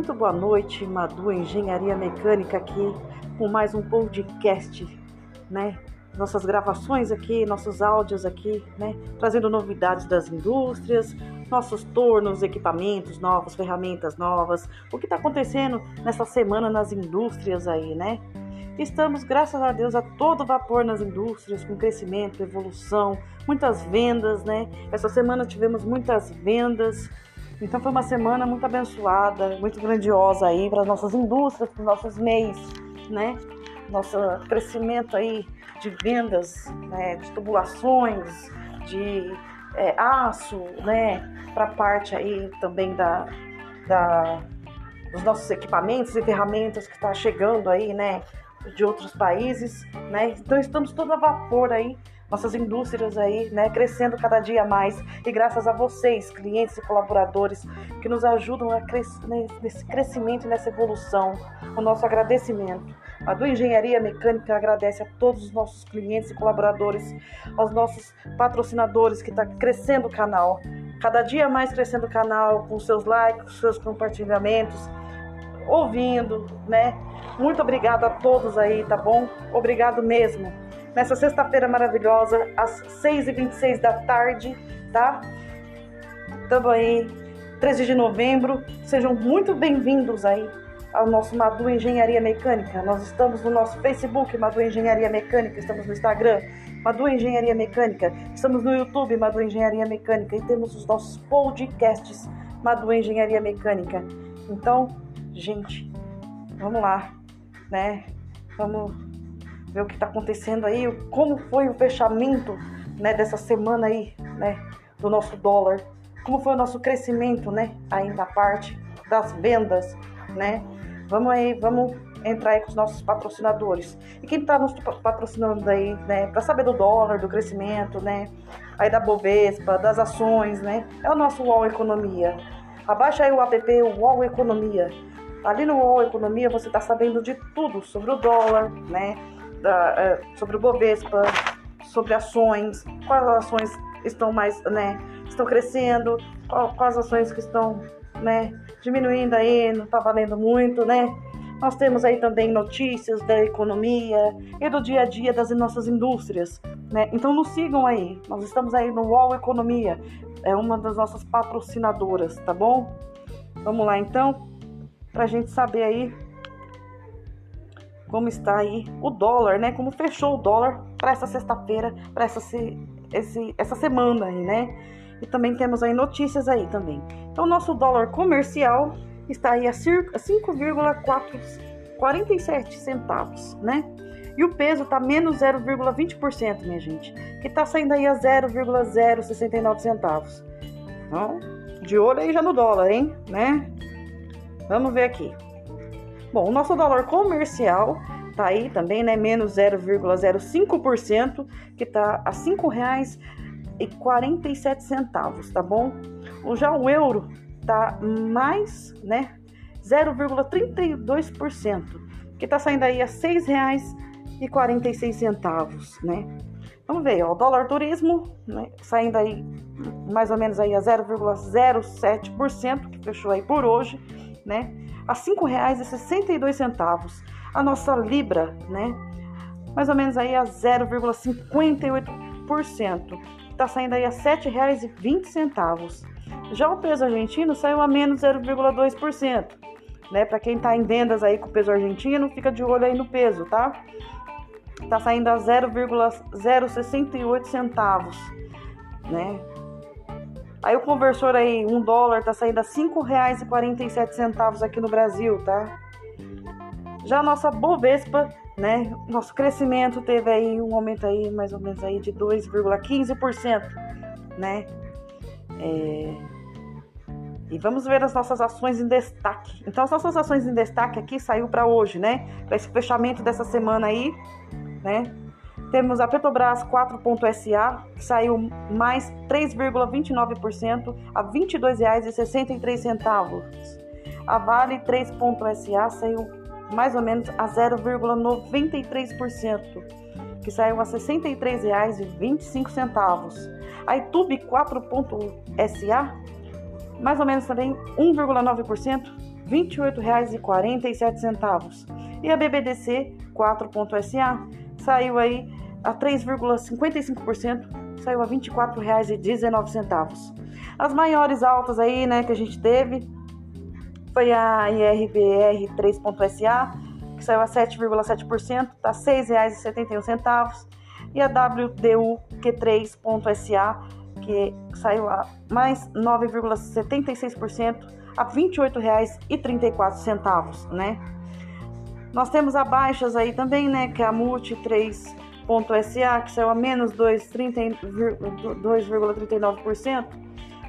Muito boa noite, Madu Engenharia Mecânica aqui com mais um podcast, né? Nossas gravações aqui, nossos áudios aqui, né? Trazendo novidades das indústrias, nossos tornos, equipamentos novos, ferramentas novas, o que está acontecendo nessa semana nas indústrias aí, né? Estamos, graças a Deus, a todo vapor nas indústrias, com crescimento, evolução, muitas vendas, né? Essa semana tivemos muitas vendas, então foi uma semana muito abençoada, muito grandiosa aí para as nossas indústrias, para os nossos meios, né? Nosso crescimento aí de vendas, né? de tubulações, de é, aço, né? Para parte aí também da, da, dos nossos equipamentos e ferramentas que está chegando aí, né? De outros países, né? Então estamos todo a vapor aí nossas indústrias aí, né, crescendo cada dia mais. E graças a vocês, clientes e colaboradores, que nos ajudam a cres nesse crescimento nessa evolução. O nosso agradecimento. A do Engenharia Mecânica agradece a todos os nossos clientes e colaboradores, aos nossos patrocinadores que está crescendo o canal. Cada dia mais crescendo o canal, com seus likes, seus compartilhamentos, ouvindo, né? Muito obrigada a todos aí, tá bom? Obrigado mesmo nessa sexta-feira maravilhosa, às 6h26 da tarde, tá? Estamos aí, 13 de novembro. Sejam muito bem-vindos aí ao nosso Madu Engenharia Mecânica. Nós estamos no nosso Facebook, Madu Engenharia Mecânica, estamos no Instagram, Madu Engenharia Mecânica, estamos no YouTube, Madu Engenharia Mecânica, e temos os nossos podcasts, Madu Engenharia Mecânica. Então, gente, vamos lá, né? Vamos ver o que está acontecendo aí, como foi o fechamento né, dessa semana aí, né, do nosso dólar, como foi o nosso crescimento, né, aí na parte das vendas, né. Vamos aí, vamos entrar aí com os nossos patrocinadores. E quem está nos patrocinando aí, né, para saber do dólar, do crescimento, né, aí da Bovespa, das ações, né, é o nosso UOL Economia. Abaixa aí o app UOL Economia. Ali no UOL Economia você está sabendo de tudo sobre o dólar, né? Da, é, sobre o Bovespa, sobre ações, quais ações estão mais, né, estão crescendo, quais ações que estão, né, diminuindo aí, não está valendo muito, né? Nós temos aí também notícias da economia e do dia a dia das nossas indústrias, né? Então nos sigam aí. Nós estamos aí no UOL Economia, é uma das nossas patrocinadoras, tá bom? Vamos lá então, para a gente saber aí como está aí o dólar, né? Como fechou o dólar para essa sexta-feira, para essa, esse, essa semana aí, né? E também temos aí notícias aí também. Então, nosso dólar comercial está aí a 5,47 centavos, né? E o peso tá menos 0,20%, minha gente, que tá saindo aí a 0,069 centavos. Então, de olho aí já no dólar, hein, né? Vamos ver aqui. Bom, o nosso dólar comercial tá aí também, né? Menos 0,05%, que tá a R$ 5,47, tá bom? Já o euro tá mais, né? 0,32%, que tá saindo aí a R$ 6,46, né? Vamos ver, ó, o dólar turismo, né, saindo aí mais ou menos aí a 0,07%, que fechou aí por hoje, né? A R$ 5,62. A nossa libra, né? Mais ou menos aí a 0,58%. Está saindo aí a R$ 7,20. Já o peso argentino saiu a menos 0,2%. Né? Para quem está em vendas aí com o peso argentino, fica de olho aí no peso, tá? Tá saindo a 0,068 centavos, né? Aí o conversor aí, um dólar, tá saindo a sete centavos aqui no Brasil, tá? Já a nossa Bovespa, né? Nosso crescimento teve aí um aumento aí mais ou menos aí de 2,15%, né? É... E vamos ver as nossas ações em destaque. Então as nossas ações em destaque aqui saiu para hoje, né? Para esse fechamento dessa semana aí, né? Temos a Petrobras 4.SA, que saiu mais 3,29% a R$ 22,63. A Vale 3.SA saiu mais ou menos a 0,93%, que saiu a R$ 63,25. A Itube 4.SA, mais ou menos também 1,9%, R$ 28,47. E a BBDC 4.SA saiu aí a 3,55%, saiu a R$ 24,19. As maiores altas aí, né, que a gente teve foi a IRBR 3.SA, que saiu a 7,7%, tá R$ 6,71. E a WDU Q3.SA, que saiu a mais 9,76% a R$ 28,34, né? Nós temos a baixas aí também, né, que é a Multi 3.SA, que saiu a menos 2,39%,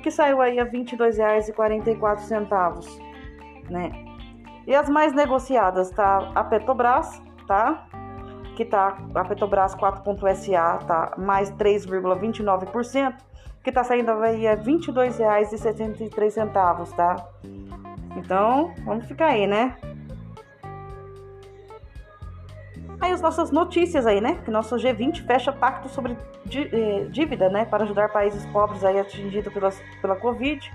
que saiu aí a R$ 22,44, né? E as mais negociadas tá a Petrobras, tá? Que tá a Petrobras 4.SA tá mais 3,29% que tá saindo aí é R$ 22,73, tá? Então, vamos ficar aí, né? Aí as nossas notícias aí, né? Que nosso G20 fecha pacto sobre eh, dívida, né? Para ajudar países pobres aí atingidos pela, pela Covid.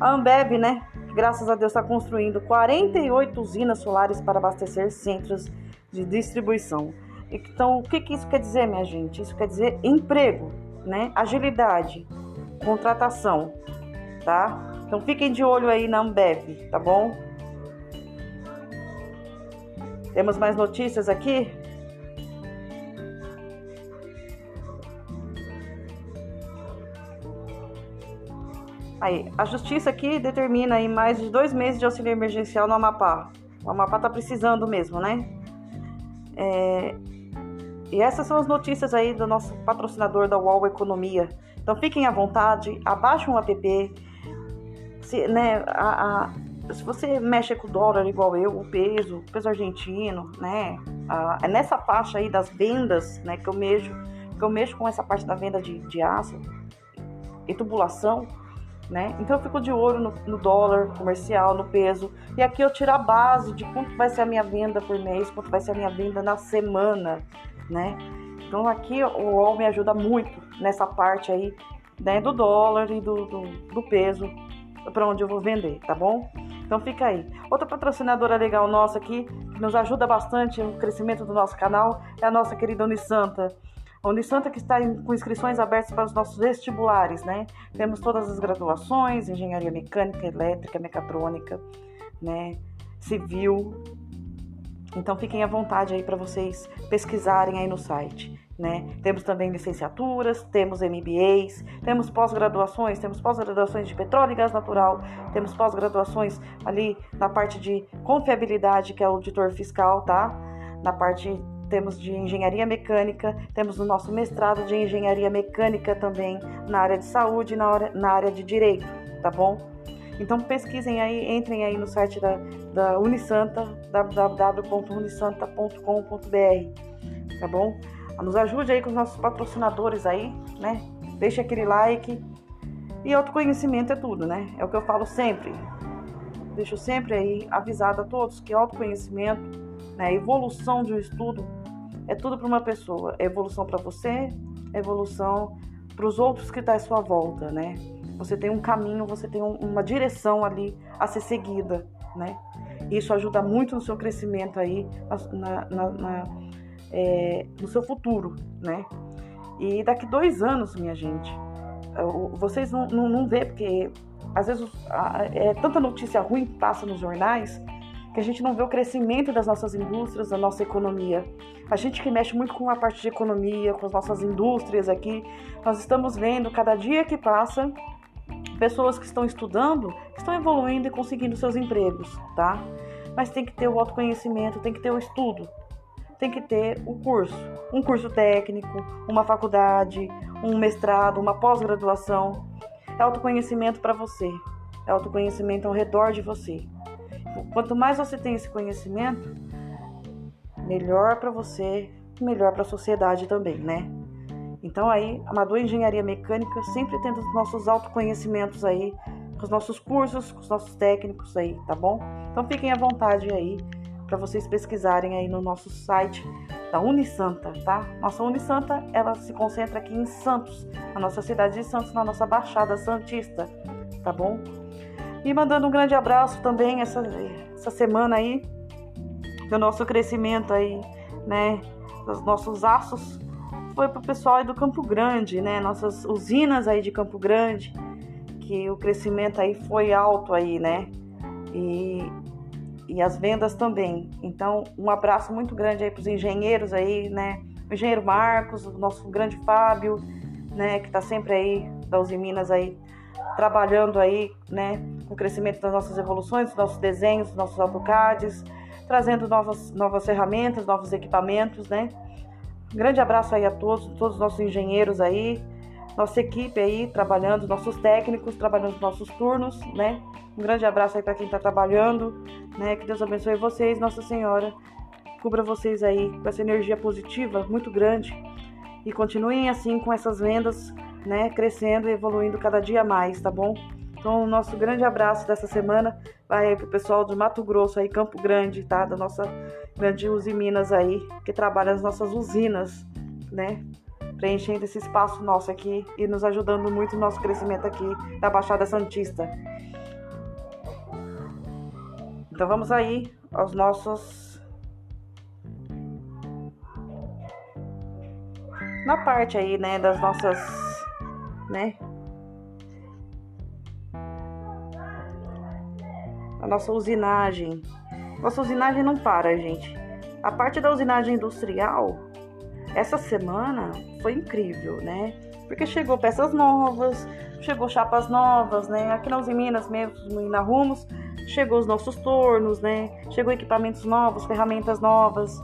A Ambev, né? Graças a Deus está construindo 48 usinas solares para abastecer centros de distribuição. Então, o que, que isso quer dizer, minha gente? Isso quer dizer emprego né? Agilidade, contratação, tá? Então fiquem de olho aí na Ambev, tá bom? Temos mais notícias aqui? Aí, a justiça aqui determina aí mais de dois meses de auxílio emergencial no Amapá. O Amapá tá precisando mesmo, né? É, e essas são as notícias aí do nosso patrocinador da UOL Economia. Então fiquem à vontade, abaixem o app. Se, né, a, a, se você mexe com o dólar igual eu, o peso, o peso argentino, né? A, é nessa faixa aí das vendas, né, que eu mexo, que eu mexo com essa parte da venda de, de aço e tubulação, né? Então eu fico de olho no, no, dólar comercial, no peso. E aqui eu tiro a base de quanto vai ser a minha venda por mês, quanto vai ser a minha venda na semana né? Então aqui o UOL me ajuda muito nessa parte aí, né, do dólar e do, do, do peso para onde eu vou vender, tá bom? Então fica aí. Outra patrocinadora legal nossa aqui, que nos ajuda bastante no crescimento do nosso canal, é a nossa querida Unisanta. A Unisanta que está com inscrições abertas para os nossos vestibulares, né? Temos todas as graduações, engenharia mecânica, elétrica, mecatrônica, né? Civil, então fiquem à vontade aí para vocês pesquisarem aí no site. Né? Temos também licenciaturas, temos MBAs, temos pós-graduações, temos pós-graduações de petróleo e gás natural, temos pós-graduações ali na parte de confiabilidade, que é o auditor fiscal, tá? Na parte temos de engenharia mecânica, temos o nosso mestrado de engenharia mecânica também na área de saúde e na, área, na área de direito, tá bom? Então pesquisem aí, entrem aí no site da, da Unisanta, www.unisanta.com.br, tá bom? Nos ajude aí com os nossos patrocinadores aí, né? Deixe aquele like. E autoconhecimento é tudo, né? É o que eu falo sempre. Deixo sempre aí avisado a todos que autoconhecimento, né, evolução de um estudo é tudo para uma pessoa. É evolução para você, é evolução para os outros que estão tá à sua volta, né? Você tem um caminho, você tem um, uma direção ali a ser seguida, né? Isso ajuda muito no seu crescimento aí, na, na, na, é, no seu futuro, né? E daqui dois anos, minha gente, vocês não, não, não vê, porque às vezes é tanta notícia ruim que passa nos jornais que a gente não vê o crescimento das nossas indústrias, da nossa economia. A gente que mexe muito com a parte de economia, com as nossas indústrias aqui, nós estamos vendo cada dia que passa pessoas que estão estudando estão evoluindo e conseguindo seus empregos, tá? Mas tem que ter o autoconhecimento, tem que ter o estudo, tem que ter o curso, um curso técnico, uma faculdade, um mestrado, uma pós-graduação. É autoconhecimento para você, é autoconhecimento ao redor de você. Quanto mais você tem esse conhecimento, melhor para você, melhor para a sociedade também, né? Então aí, Amador Engenharia Mecânica, sempre tendo os nossos autoconhecimentos aí, com os nossos cursos, com os nossos técnicos aí, tá bom? Então fiquem à vontade aí para vocês pesquisarem aí no nosso site da Unisanta, tá? Nossa Unisanta, ela se concentra aqui em Santos, na nossa cidade de Santos, na nossa Baixada Santista, tá bom? E mandando um grande abraço também essa, essa semana aí, do nosso crescimento aí, né? Dos nossos aços. Foi pro pessoal aí do Campo Grande, né? Nossas usinas aí de Campo Grande, que o crescimento aí foi alto aí, né? E, e as vendas também. Então, um abraço muito grande aí pros engenheiros aí, né? O engenheiro Marcos, o nosso grande Fábio, né? Que tá sempre aí, da Uzi Minas aí, trabalhando aí, né, com o crescimento das nossas evoluções, dos nossos desenhos, dos nossos AutoCADs, trazendo novas, novas ferramentas, novos equipamentos, né. grande abraço aí a todos, todos os nossos engenheiros aí, nossa equipe aí trabalhando, nossos técnicos trabalhando nos nossos turnos, né. Um grande abraço aí para quem está trabalhando, né. Que Deus abençoe vocês, Nossa Senhora, cubra vocês aí com essa energia positiva muito grande e continuem assim com essas vendas né, crescendo e evoluindo cada dia mais, tá bom? Então, o nosso grande abraço dessa semana vai aí pro pessoal de Mato Grosso, aí Campo Grande, tá? Da nossa grande Uzi Minas aí, que trabalha nas nossas usinas, né? Preenchendo esse espaço nosso aqui e nos ajudando muito no nosso crescimento aqui da Baixada Santista. Então vamos aí aos nossos na parte aí, né, das nossas né? A nossa usinagem. Nossa usinagem não para, gente. A parte da usinagem industrial, essa semana foi incrível, né? Porque chegou peças novas, chegou chapas novas, né? Aqui na Minas mesmo, na Rumos, chegou os nossos tornos, né? Chegou equipamentos novos, ferramentas novas.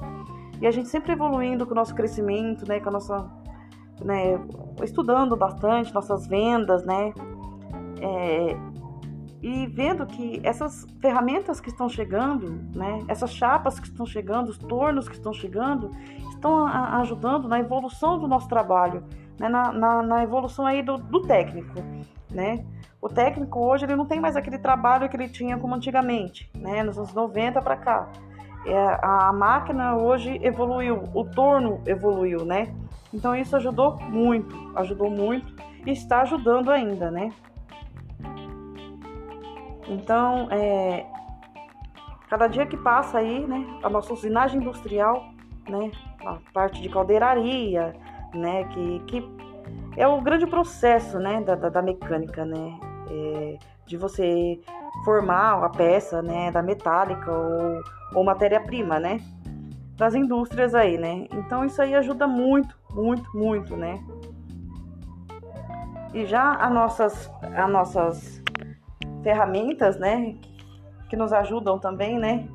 E a gente sempre evoluindo com o nosso crescimento, né? Com a nossa né, estudando bastante nossas vendas, né, é, e vendo que essas ferramentas que estão chegando, né, essas chapas que estão chegando, os tornos que estão chegando, estão ajudando na evolução do nosso trabalho, né, na, na, na, evolução aí do, do técnico, né. O técnico hoje ele não tem mais aquele trabalho que ele tinha como antigamente, né, nos anos 90 para cá. É, a máquina hoje evoluiu, o torno evoluiu, né? Então isso ajudou muito, ajudou muito e está ajudando ainda, né? Então, é, cada dia que passa aí, né, a nossa usinagem industrial, né, a parte de caldeiraria, né, que, que é o grande processo, né, da, da, da mecânica, né, é, de você formar a peça, né, da metálica ou, ou matéria-prima, né, das indústrias aí, né? Então isso aí ajuda muito, muito, muito, né? E já as nossas, as nossas ferramentas, né? Que nos ajudam também, né?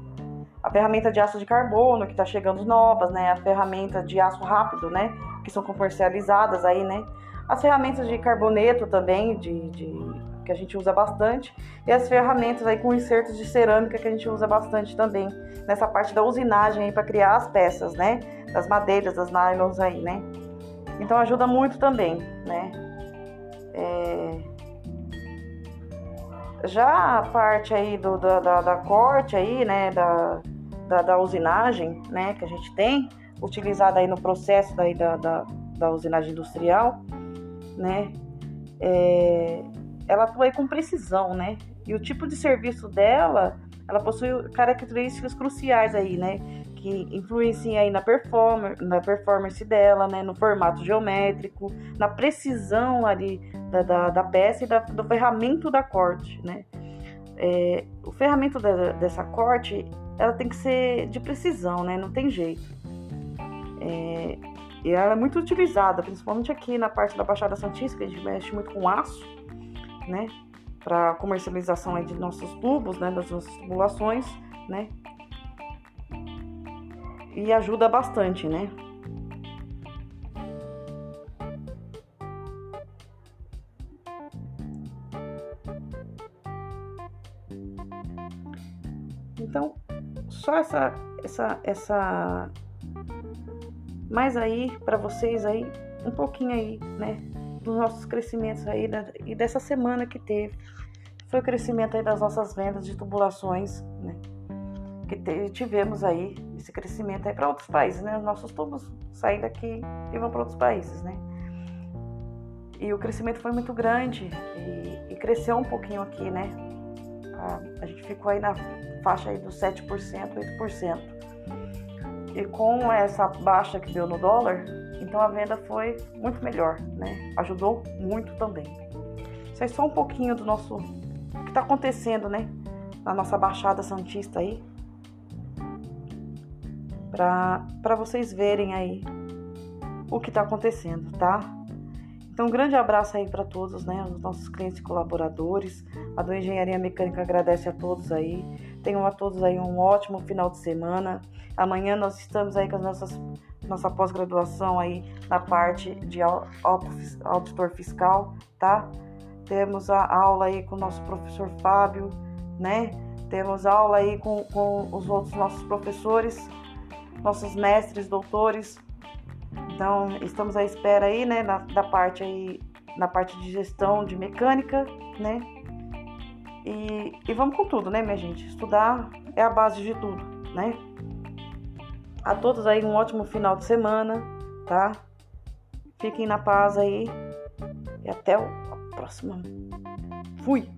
A ferramenta de aço de carbono, que tá chegando novas, né? A ferramenta de aço rápido, né? Que são comercializadas aí, né? As ferramentas de carboneto também, de, de que a gente usa bastante, e as ferramentas aí com insertos de cerâmica que a gente usa bastante também nessa parte da usinagem aí para criar as peças, né? Das madeiras, das nylons aí, né? Então ajuda muito também, né? É... Já a parte aí do, da, da, da corte aí, né? Da, da, da, usinagem, né? Que a gente tem, utilizada aí no processo daí da, da, da usinagem industrial, né? É, ela atua com precisão, né? E o tipo de serviço dela, ela possui características cruciais aí, né? Que influenciam aí na performance, na performance dela, né? No formato geométrico, na precisão ali da, da, da peça e da, do ferramento da corte, né? É, o ferramento da, dessa corte, ela tem que ser de precisão, né? Não tem jeito. É, e ela é muito utilizada, principalmente aqui na parte da Baixada Santista, que a gente mexe muito com aço né? Para comercialização aí de nossos tubos, né? Das nossas tubulações, né? E ajuda bastante, né? Então, só essa essa essa mais aí para vocês aí um pouquinho aí, né, dos nossos crescimentos aí né, e dessa semana que teve. Foi o crescimento aí das nossas vendas de tubulações, né? Que tivemos aí esse crescimento aí para outros países, né? Os nossos tubos saem daqui e vão para outros países, né? E o crescimento foi muito grande e, e cresceu um pouquinho aqui, né? A, a gente ficou aí na faixa aí dos 7%, 8%. E com essa baixa que deu no dólar, então a venda foi muito melhor, né? Ajudou muito também. Isso é só um pouquinho do nosso o que está acontecendo, né? Na nossa Baixada Santista aí. Para vocês verem aí o que está acontecendo, tá? Então, um grande abraço aí para todos, né? Os nossos clientes e colaboradores. A do Engenharia Mecânica agradece a todos aí. Tenham a todos aí um ótimo final de semana. Amanhã nós estamos aí com as nossas nossa pós-graduação aí na parte de auditor fiscal, tá? Temos a aula aí com o nosso professor Fábio, né? Temos aula aí com, com os outros nossos professores, nossos mestres, doutores, então, estamos à espera aí, né, na, da parte aí, na parte de gestão de mecânica, né? E, e vamos com tudo, né, minha gente? Estudar é a base de tudo, né? A todos aí um ótimo final de semana, tá? Fiquem na paz aí e até a próxima. Fui!